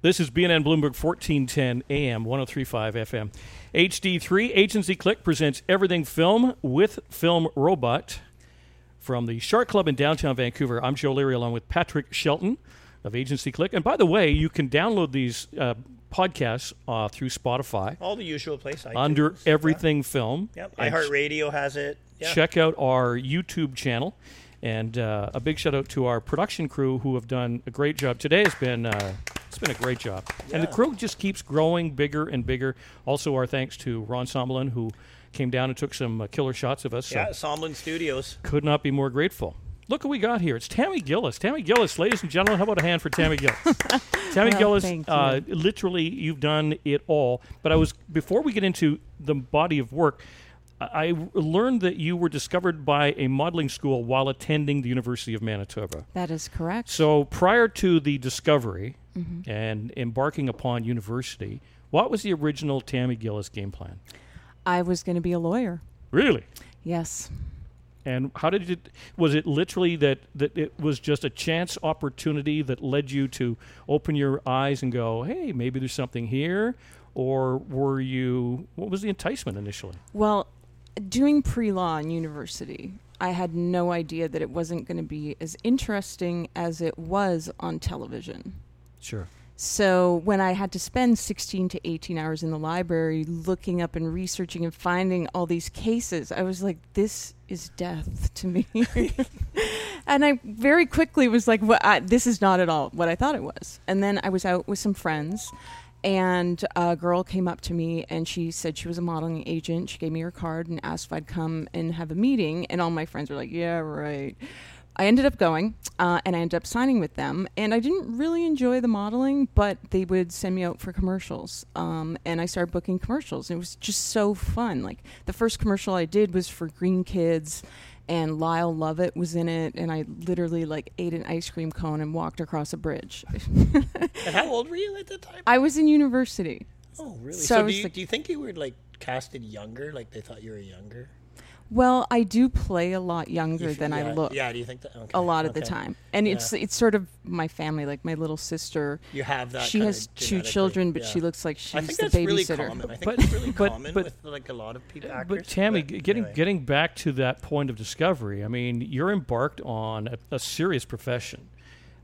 This is BNN Bloomberg 1410 AM 1035 FM. HD3 Agency Click presents Everything Film with Film Robot from the Shark Club in downtown Vancouver. I'm Joe Leary along with Patrick Shelton of Agency Click. And by the way, you can download these uh, podcasts uh, through Spotify All the usual places. under Everything Film. Yep. IHeartRadio has it. Yeah. check out our YouTube channel. And uh, a big shout out to our production crew who have done a great job. Today has been uh, it's been a great job, and the crew just keeps growing bigger and bigger. Also, our thanks to Ron Somlin who came down and took some uh, killer shots of us. So Yeah, Somlin Studios. could not be more grateful. Look what we got here. It's Tammy Gillis. Tammy Gillis, ladies and gentlemen, how about a hand for Tammy Gillis? Tammy Well, Gillis, thank uh, literally, you've done it all. But I was before we get into the body of work, I learned that you were discovered by a modeling school while attending the University of Manitoba. That is correct. So prior to the discovery Mm-hmm. and embarking upon university, what was the original Tammy Gillis game plan? I was going to be a lawyer. Really? Yes. And how did it? Was it literally that that it was just a chance opportunity that led you to open your eyes and go, "Hey, maybe there's something here," or were you? What was the enticement initially? Well, doing pre law in university, I had no idea that it wasn't going to be as interesting as it was on television. Sure. So when I had to spend 16 to 18 hours in the library looking up and researching and finding all these cases, I was like, this is death to me. and I very quickly was like, well, I, this is not at all what I thought it was. And then I was out with some friends. And a girl came up to me and she said she was a modeling agent. She gave me her card and asked if I'd come and have a meeting. And all my friends were like, yeah, right. I ended up going uh, and I ended up signing with them. And I didn't really enjoy the modeling, but they would send me out for commercials. Um, and I started booking commercials. And it was just so fun. Like the first commercial I did was for Green Kids. And Lyle Lovett was in it, and I literally like ate an ice cream cone and walked across a bridge. And how old were you at the time? I was in university. Oh, really? So So, do, you, like- do you think you were like casted younger? Like they thought you were younger? Well, I do play a lot younger You f- than I look. Yeah. Do you think that? Okay, a lot of the time and it's it's sort of my family like my little sister You have that. she has two children but yeah. she looks like she's I think the that's really babysitter common. I think But- that's really but- common but- with like a lot of people. Actors. But Tammy, but getting anyway. getting back to that point of discovery, I mean, you're embarked on a, a serious profession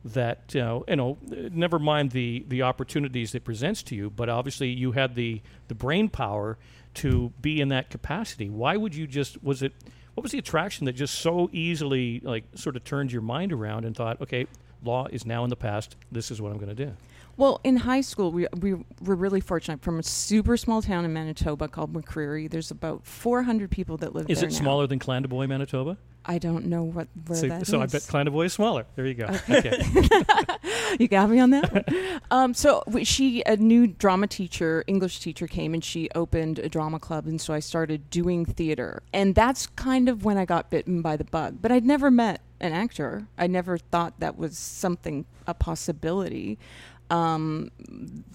that you know, you know, uh, never mind the the opportunities it presents to you, but obviously you had the the brain power to be in that capacity. Why would you just was it what was the attraction that just so easily like sort of turned your mind around and thought, okay, law is now in the past. This is what I'm going to do. well in high school we, we were really fortunate from a super small town in manitoba called mccreary there's about 400 people that live Is there it now. smaller than Clandeboye, Manitoba? I don't know what where So, that so I is. bet Clandeboye is smaller. There you go. Okay. you got me on that um, so she a new drama teacher english teacher came and she opened a drama club and so i started doing theater and that's kind of when i got bitten by the bug but i'd never met an actor i never thought that was something a possibility um,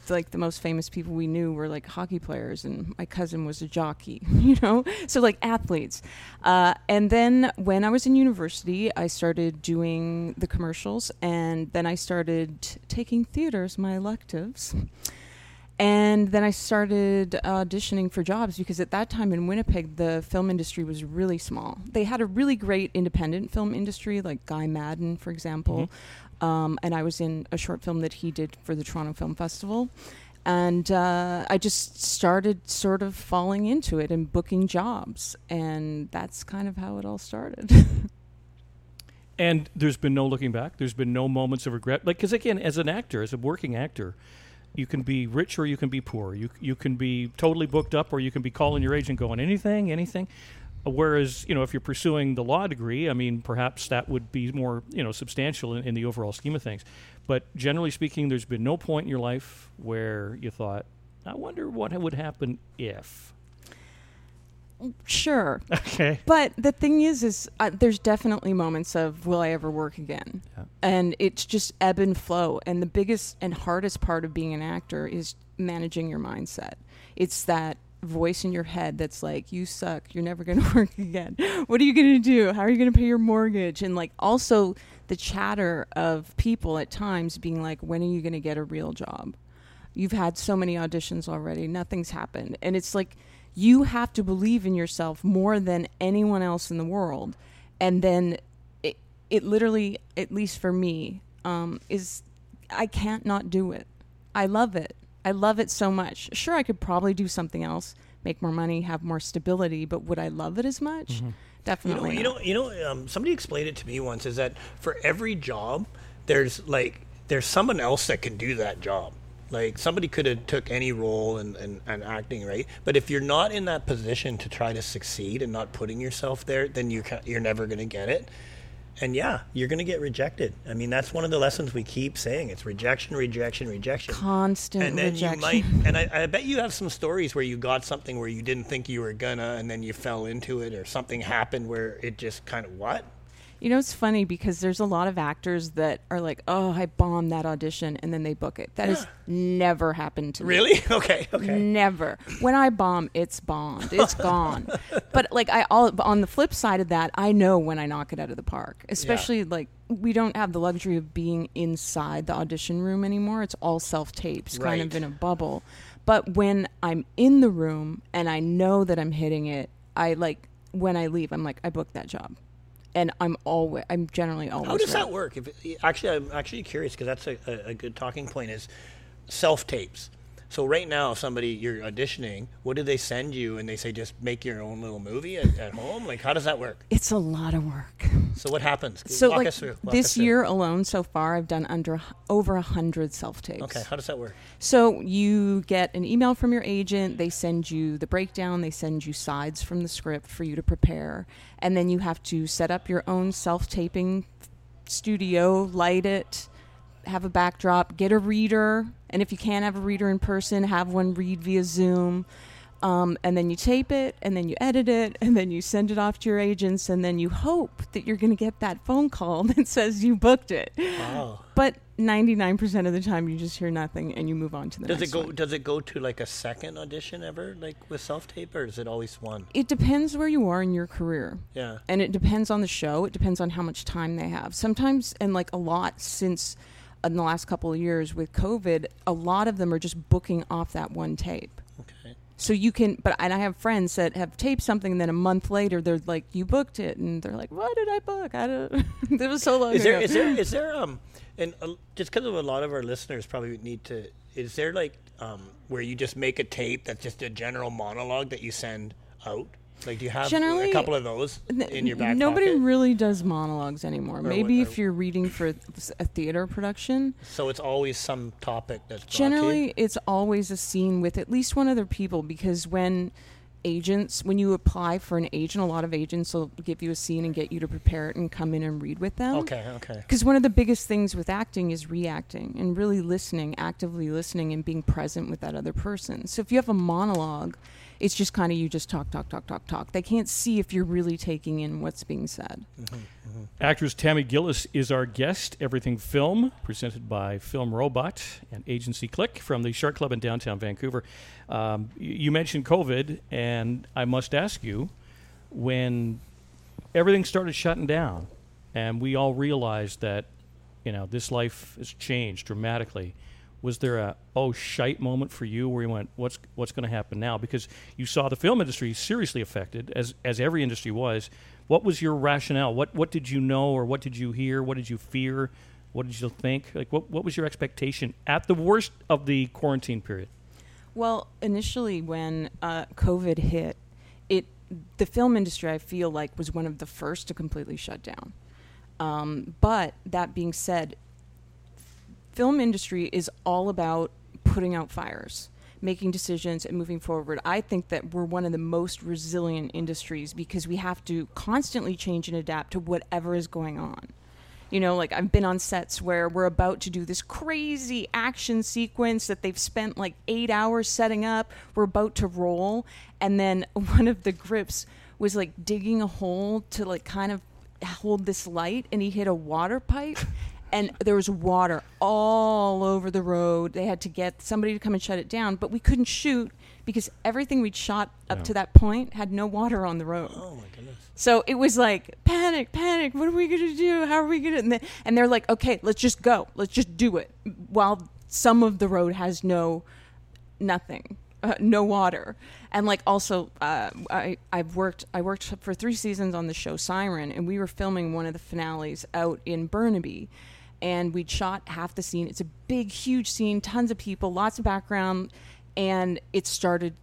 like the most famous people we knew were like hockey players, and my cousin was a jockey, you know, so like athletes. Uh, and then when I was in university, I started doing the commercials, and then I started taking theater as my electives. And then I started auditioning for jobs because at that time in Winnipeg, the film industry was really small. They had a really great independent film industry, like Guy Maddin, for example. Um, and I was in a short film that he did for the Toronto Film Festival. And uh, I just started sort of falling into it and booking jobs. And that's kind of how it all started. And there's been no looking back. There's been no moments of regret. Like, because again, as an actor, as a working actor, you can be rich or you can be poor. You you can be totally booked up or you can be calling your agent going anything, anything. Whereas, you know, if you're pursuing the law degree, I mean, perhaps that would be more, you know, substantial in, in the overall scheme of things. But generally speaking, there's been no point in your life where you thought, I wonder what would happen if. sure. Okay. But the thing is, is uh, there's definitely moments of will I ever work again, Yeah. and it's just ebb and flow. And the biggest and hardest part of being an actor is managing your mindset. It's that voice in your head that's like, "You suck. You're never going to work again. What are you going to do? How are you going to pay your mortgage?" And like also the chatter of people at times being like, "When are you going to get a real job?" You've had so many auditions already. Nothing's happened. And it's like you have to believe in yourself more than anyone else in the world. And then it, it literally, at least for me, um, is I can't not do it. I love it. I love it so much. Sure, I could probably do something else, make more money, have more stability, but would I love it as much? Mm-hmm. You know, Definitely. you know, you know. Um, somebody explained it to me once. Is that for every job, there's like there's someone else that can do that job. Like somebody could have took any role and and and acting right, but if you're not in that position to try to succeed and not putting yourself there, then you ca- you're never going to get it. And yeah, you're going to get rejected. I mean, that's one of the lessons we keep saying. It's rejection, rejection, rejection. constant and then rejection. you might and I, I bet you have some stories where you got something where you didn't think you were gonna and then you fell into it or something happened where it just kind of what You know, it's funny because there's a lot of actors that are like, "Oh, I bombed that audition," and then they book it. That has never happened to me. really okay okay Never. When I bomb, it's bombed. It's gone. but like I all on the flip side of that, I know when I knock it out of the park. Especially like we don't have the luxury of being inside the audition room anymore. It's all self tapes, kind of in a bubble. But when I'm in the room and I know that I'm hitting it, I like when I leave, I'm like, I booked that job. And I'm always, I'm generally always. how does right. that work if it, actually i'm actually curious because that's a, a, a good talking point is self tapes so right now if somebody you're auditioning what do they send you and they say just make your own little movie at, at home like how does that work It's a lot of work. so what happens So Walk like us through, walk us this year alone, so far, I've done under over a hundred self tapes. okay how does that work So you get an email from your agent. They send you the breakdown. They send you sides from the script for you to prepare, and then you have to set up your own self-taping studio, light it, have a backdrop, get a reader, and if you can't have a reader in person, have one read via Zoom. Um, and then you tape it, and then you edit it, and then you send it off to your agents, and then you hope that you're going to get that phone call that says you booked it. wow But 99% of the time, you just hear nothing and you move on to the Does next it go? one. Does it go to like a second audition ever, like with self tape, or is it always one? It depends where you are in your career. Yeah. And it depends on the show. It depends on how much time they have. Sometimes, and like a lot since in the last couple of years with COVID, a lot of them are just booking off that one tape. Okay. So you can, but and I have friends that have taped something, and then a month later they're like, "You booked it," and they're like, "What did I book? I don't." it was so long Is there? ago. Is there? Is there? Um, and uh, just because of a lot of our listeners probably need to. Is there like um where you just make a tape that's just a general monologue that you send out? Like, do you have Generally, a couple of those in your back Nobody pocket? really does monologues anymore. Maybe what- if you're reading for a theater production, so it's always some topic that's brought to you? generally it's always a scene with at least one other people because when agents when you apply for an agent a lot of agents will give you a scene and get you to prepare it and come in and read with them Okay. Okay. because one of the biggest things with acting is reacting and really listening actively listening and being present with that other person so if you have a monologue it's just kind of you just talk talk talk talk talk they can't see if you're really taking in what's being said Actress Tammy Gillis is our guest. Everything Film, presented by Film Robot and Agency Click from the Shark Club in downtown Vancouver. Um, you mentioned COVID, and I must ask you when everything started shutting down, and we all realized that you know this life has changed dramatically. Was there a oh shite moment for you where you went, what's what's going to happen now? Because you saw the film industry seriously affected, as as every industry was. What was your rationale? What what did you know, or what did you hear? What did you fear? What did you think? Like what what was your expectation at the worst of the quarantine period? Well, initially when uh, COVID hit, it the film industry I feel like was one of the first to completely shut down. Um, but that being said, film industry is all about putting out fires, making decisions, and moving forward. I think that we're one of the most resilient industries because we have to constantly change and adapt to whatever is going on. You know, like I've been on sets where we're about to do this crazy action sequence that they've spent like eight hours setting up. We're about to roll. And then one of the grips was like digging a hole to like kind of hold this light and he hit a water pipe and there was water all over the road. They had to get somebody to come and shut it down, but we couldn't shoot because everything we'd shot up Yeah. to that point had no water on the road. Oh my goodness. So it was like panic, panic. What are we gonna do? How are we gonna? And, then, and they're like, okay, let's just go. Let's just do it. While some of the road has no nothing uh, no water and like also uh, I, i've worked i worked for three seasons on the show siren and we were filming one of the finales out in burnaby and we'd shot half the scene it's a big huge scene tons of people lots of background and it started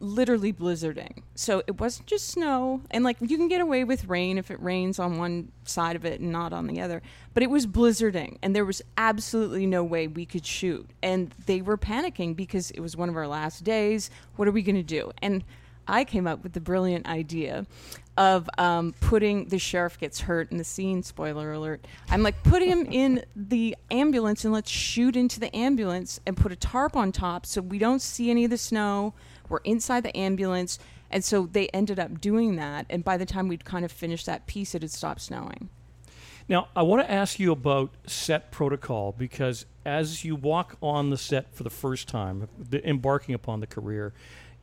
literally blizzarding. So it wasn't just snow, and like you can get away with rain if it rains on one side of it and not on the other. But it was blizzarding, and there was absolutely no way we could shoot. And they were panicking because it was one of our last days. What are we going to do? And I came up with the brilliant idea of um, putting the sheriff gets hurt in the scene. Spoiler alert! I'm like, put him in the ambulance and let's shoot into the ambulance and put a tarp on top so we don't see any of the snow We're inside the ambulance. And so they ended up doing that. And by the time we'd kind of finished that piece, it had stopped snowing. Now, I want to ask you about set protocol because as you walk on the set for the first time, embarking upon the career,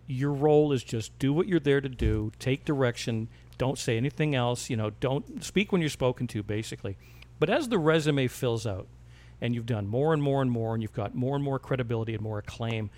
your role is just do what you're there to do, take direction, don't say anything else, you know, don't speak when you're spoken to, basically. But as the resume fills out, and you've done more and more and more, and you've got more and more credibility and more acclaim,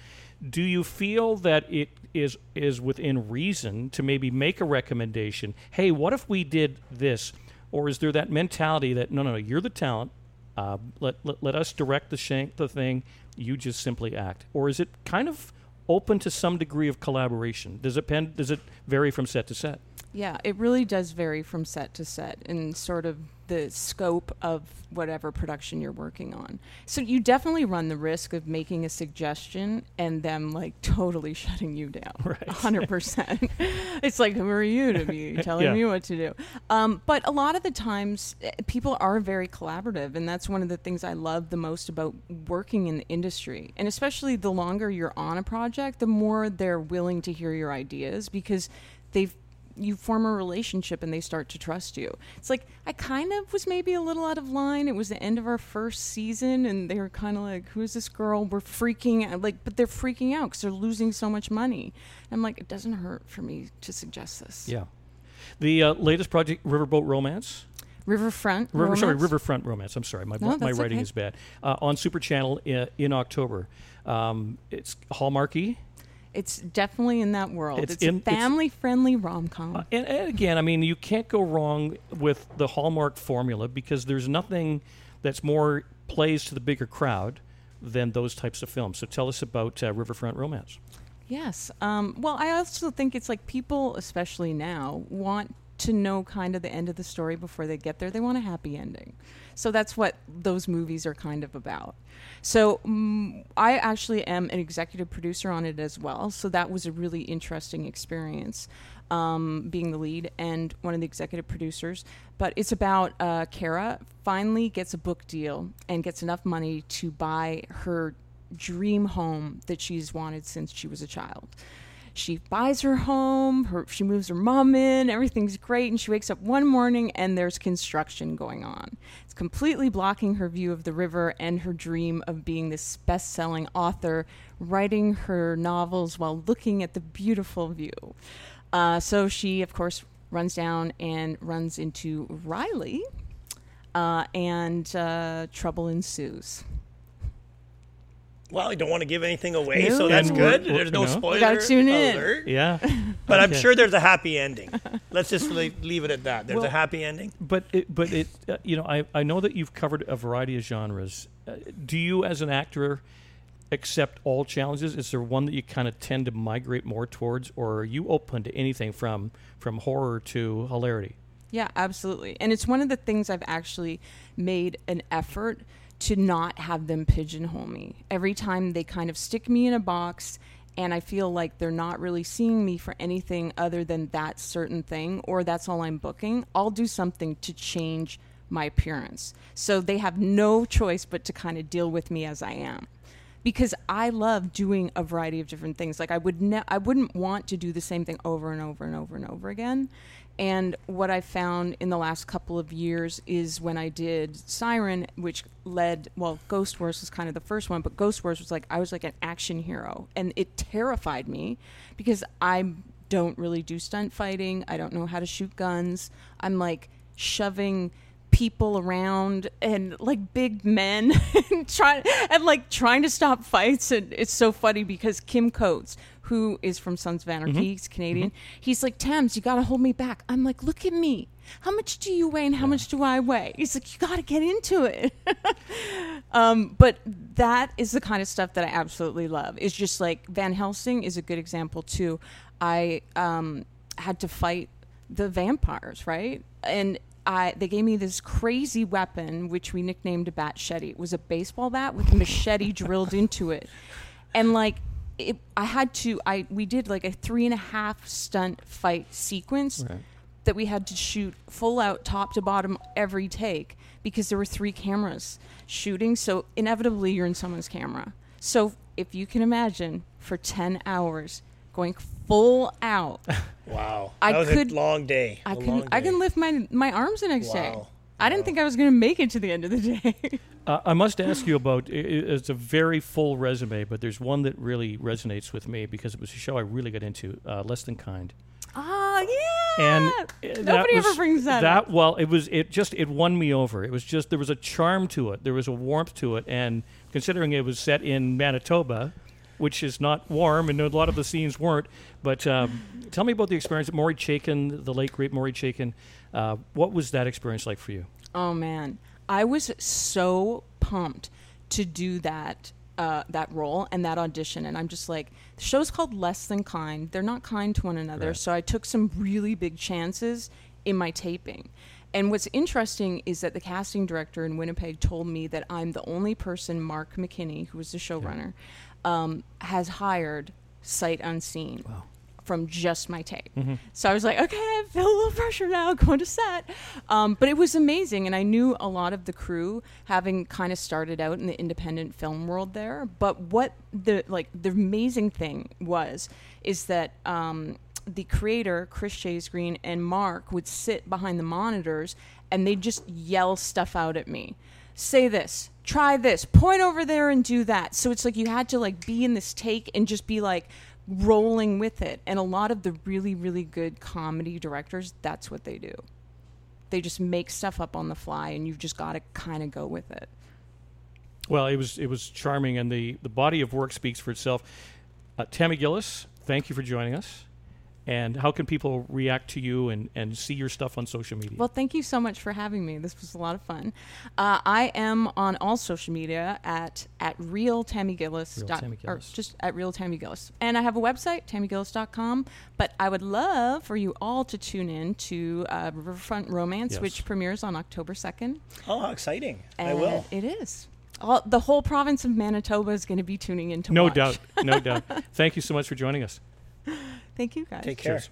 do you feel that it is is within reason to maybe make a recommendation? Hey, what if we did this? Or is there that mentality that no, no, no, you're the talent. Uh, let, let let us direct the shank the thing. You just simply act. Or is it kind of open to some degree of collaboration? Does it pen, does it vary from set to set? Yeah, it really does vary from set to set and sort of the scope of whatever production you're working on. So you definitely run the risk of making a suggestion and them like totally shutting you down. Right. 100%. it's like, who are you to be telling Yeah. me what to do? Um, but a lot of the times, eh, people are very collaborative. And that's one of the things I love the most about working in the industry. And especially the longer you're on a project, the more they're willing to hear your ideas because they've you form a relationship and they start to trust you. It's like I kind of was maybe a little out of line. It was the end of our first season, and they were kind of like, "Who is this girl?" We're freaking out, like, but they're freaking out because they're losing so much money. I'm like, it doesn't hurt for me to suggest this. Yeah. The uh, latest project, Riverboat Romance. Riverfront. River, sorry. Riverfront Romance. I'm sorry, my, No, my writing okay. is bad. Uh, on Super Channel in, in October. Um, it's Hallmarky. It's definitely in that world. It's It's, in- a it's- family-friendly rom-com. Uh, and, and again, I mean, you can't go wrong with the Hallmark formula because there's nothing that's more plays to the bigger crowd than those types of films. So tell us about uh, Riverfront Romance. Yes. Um, well, I also think it's like people, especially now, want to know kind of the end of the story before they get there. They want a happy ending. So that's what those movies are kind of about. So mm I actually am an executive producer on it as well. So that was a really interesting experience. Um, being the lead and one of the executive producers, but it's about uh, Kara finally gets a book deal and gets enough money to buy her dream home that she's wanted since she was a child. She buys her home, her, she moves her mom in, everything's great, and she wakes up one morning and there's construction going on. It's completely blocking her view of the river and her dream of being this best selling author, writing her novels while looking at the beautiful view. Uh, so she, of course, runs down and runs into Riley, uh, and uh, trouble ensues. Well, I don't want to give anything away, No. so that's And we're- good. we're- There's no you know. spoiler gotta tune in. alert. Yeah. But I'm sure there's a happy ending. Let's just leave, leave it at that. There's Well- a happy ending. But it, but it, uh, you know, I, I know that you've covered a variety of genres. Uh, do you, as an actor, accept all challenges? Is there one that you kind of tend to migrate more towards, or are you open to anything from from horror to hilarity? Yeah, absolutely. And it's one of the things I've actually made an effort to not have them pigeonhole me. Every time they kind of stick me in a box and I feel like they're not really seeing me for anything other than that certain thing or that's all I'm booking, I'll do something to change my appearance. So they have no choice but to kind of deal with me as I am because I love doing a variety of different things. Like I would ne- I wouldn't want to do the same thing over and over and over and over again. And what I found in the last couple of years is when I did Siren, which led well, Ghost Wars was kind of the first one, but Ghost Wars was like I was like an action hero, and it terrified me because I don't really do stunt fighting. I don't know how to shoot guns. I'm like shoving people around and like big men and and like trying to stop fights and it's so funny because Kim Coates who is from Sons of Anarchy Mm-hmm. he's Canadian. He's like Thames you got to hold me back. I'm like look at me. How much do you weigh and how much do I weigh? He's like you got to get into it. Um, but that is the kind of stuff that I absolutely love. It's just like Van Helsing is a good example too. I um, had to fight the vampires right? And I, they gave me this crazy weapon, which we nicknamed a batchety. It was a baseball bat with a machete drilled into it, and like it, I had to. I we did like a three and a half stunt fight sequence Right. that we had to shoot full out, top to bottom, every take because there were three cameras shooting. So inevitably, you're in someone's camera. So if you can imagine, for ten hours going full out. Wow. I that was could- a long day. I a can I can lift my my arms the next day. I didn't think I was going to make it to the end of the day. Uh, I must ask you about. It's a very full resume, but there's one that really resonates with me because it was a show I really got into. Uh, Less than kind. Ah, yeah. and uh, Nobody ever brings that That up. well, it was it just it won me over. It was just there was a charm to it. There was a warmth to it, and considering it was set in Manitoba, which is not warm, and a lot of the scenes weren't. But um, tell me about the experience. Of Maury Chaikin, the late great Maury Chaikin. Uh, what was that experience like for you? Oh man, I was so pumped to do that uh, that role and that audition, and I'm just like, the show's called Less Than Kind. They're not kind to one another, Right. so I took some really big chances in my taping. And what's interesting is that the casting director in Winnipeg told me that I'm the only person, Mark McKinney, who was the showrunner, um, has hired sight unseen Wow. From just my tape. Mm-hmm. So I was like, okay, I feel a little pressure now, going to set. Um, but it was amazing, and I knew a lot of the crew, having kind of started out in the independent film world there. But what the like the amazing thing was is that. Um, the creator, Chris Sheasgreen, and Mark would sit behind the monitors and they'd just yell stuff out at me. Say this, try this, point over there and do that. So it's like you had to like be in this take and just be like rolling with it. And a lot of the really, really good comedy directors, that's what they do. They just make stuff up on the fly and you've just got to kind of go with it. Well, it was it was charming, and the the body of work speaks for itself. Uh, Tammy Gillis, thank you for joining us. And how can people react to you and, and see your stuff on social media? Well, thank you so much for having me. This was a lot of fun. Uh, I am on all social media at at real Tammy Gillis, Real dot- Tammy or just at real Tammy Gillis, and I have a website tammygillis.com. But I would love for you all to tune in to uh, Riverfront Romance, Yes. which premieres on October second. Oh, how exciting. I will. It is. All, the whole province of Manitoba is going to be tuning in to no watch. doubt, no doubt. Thank you so much for joining us. Thank you, guys. Take care. Cheers.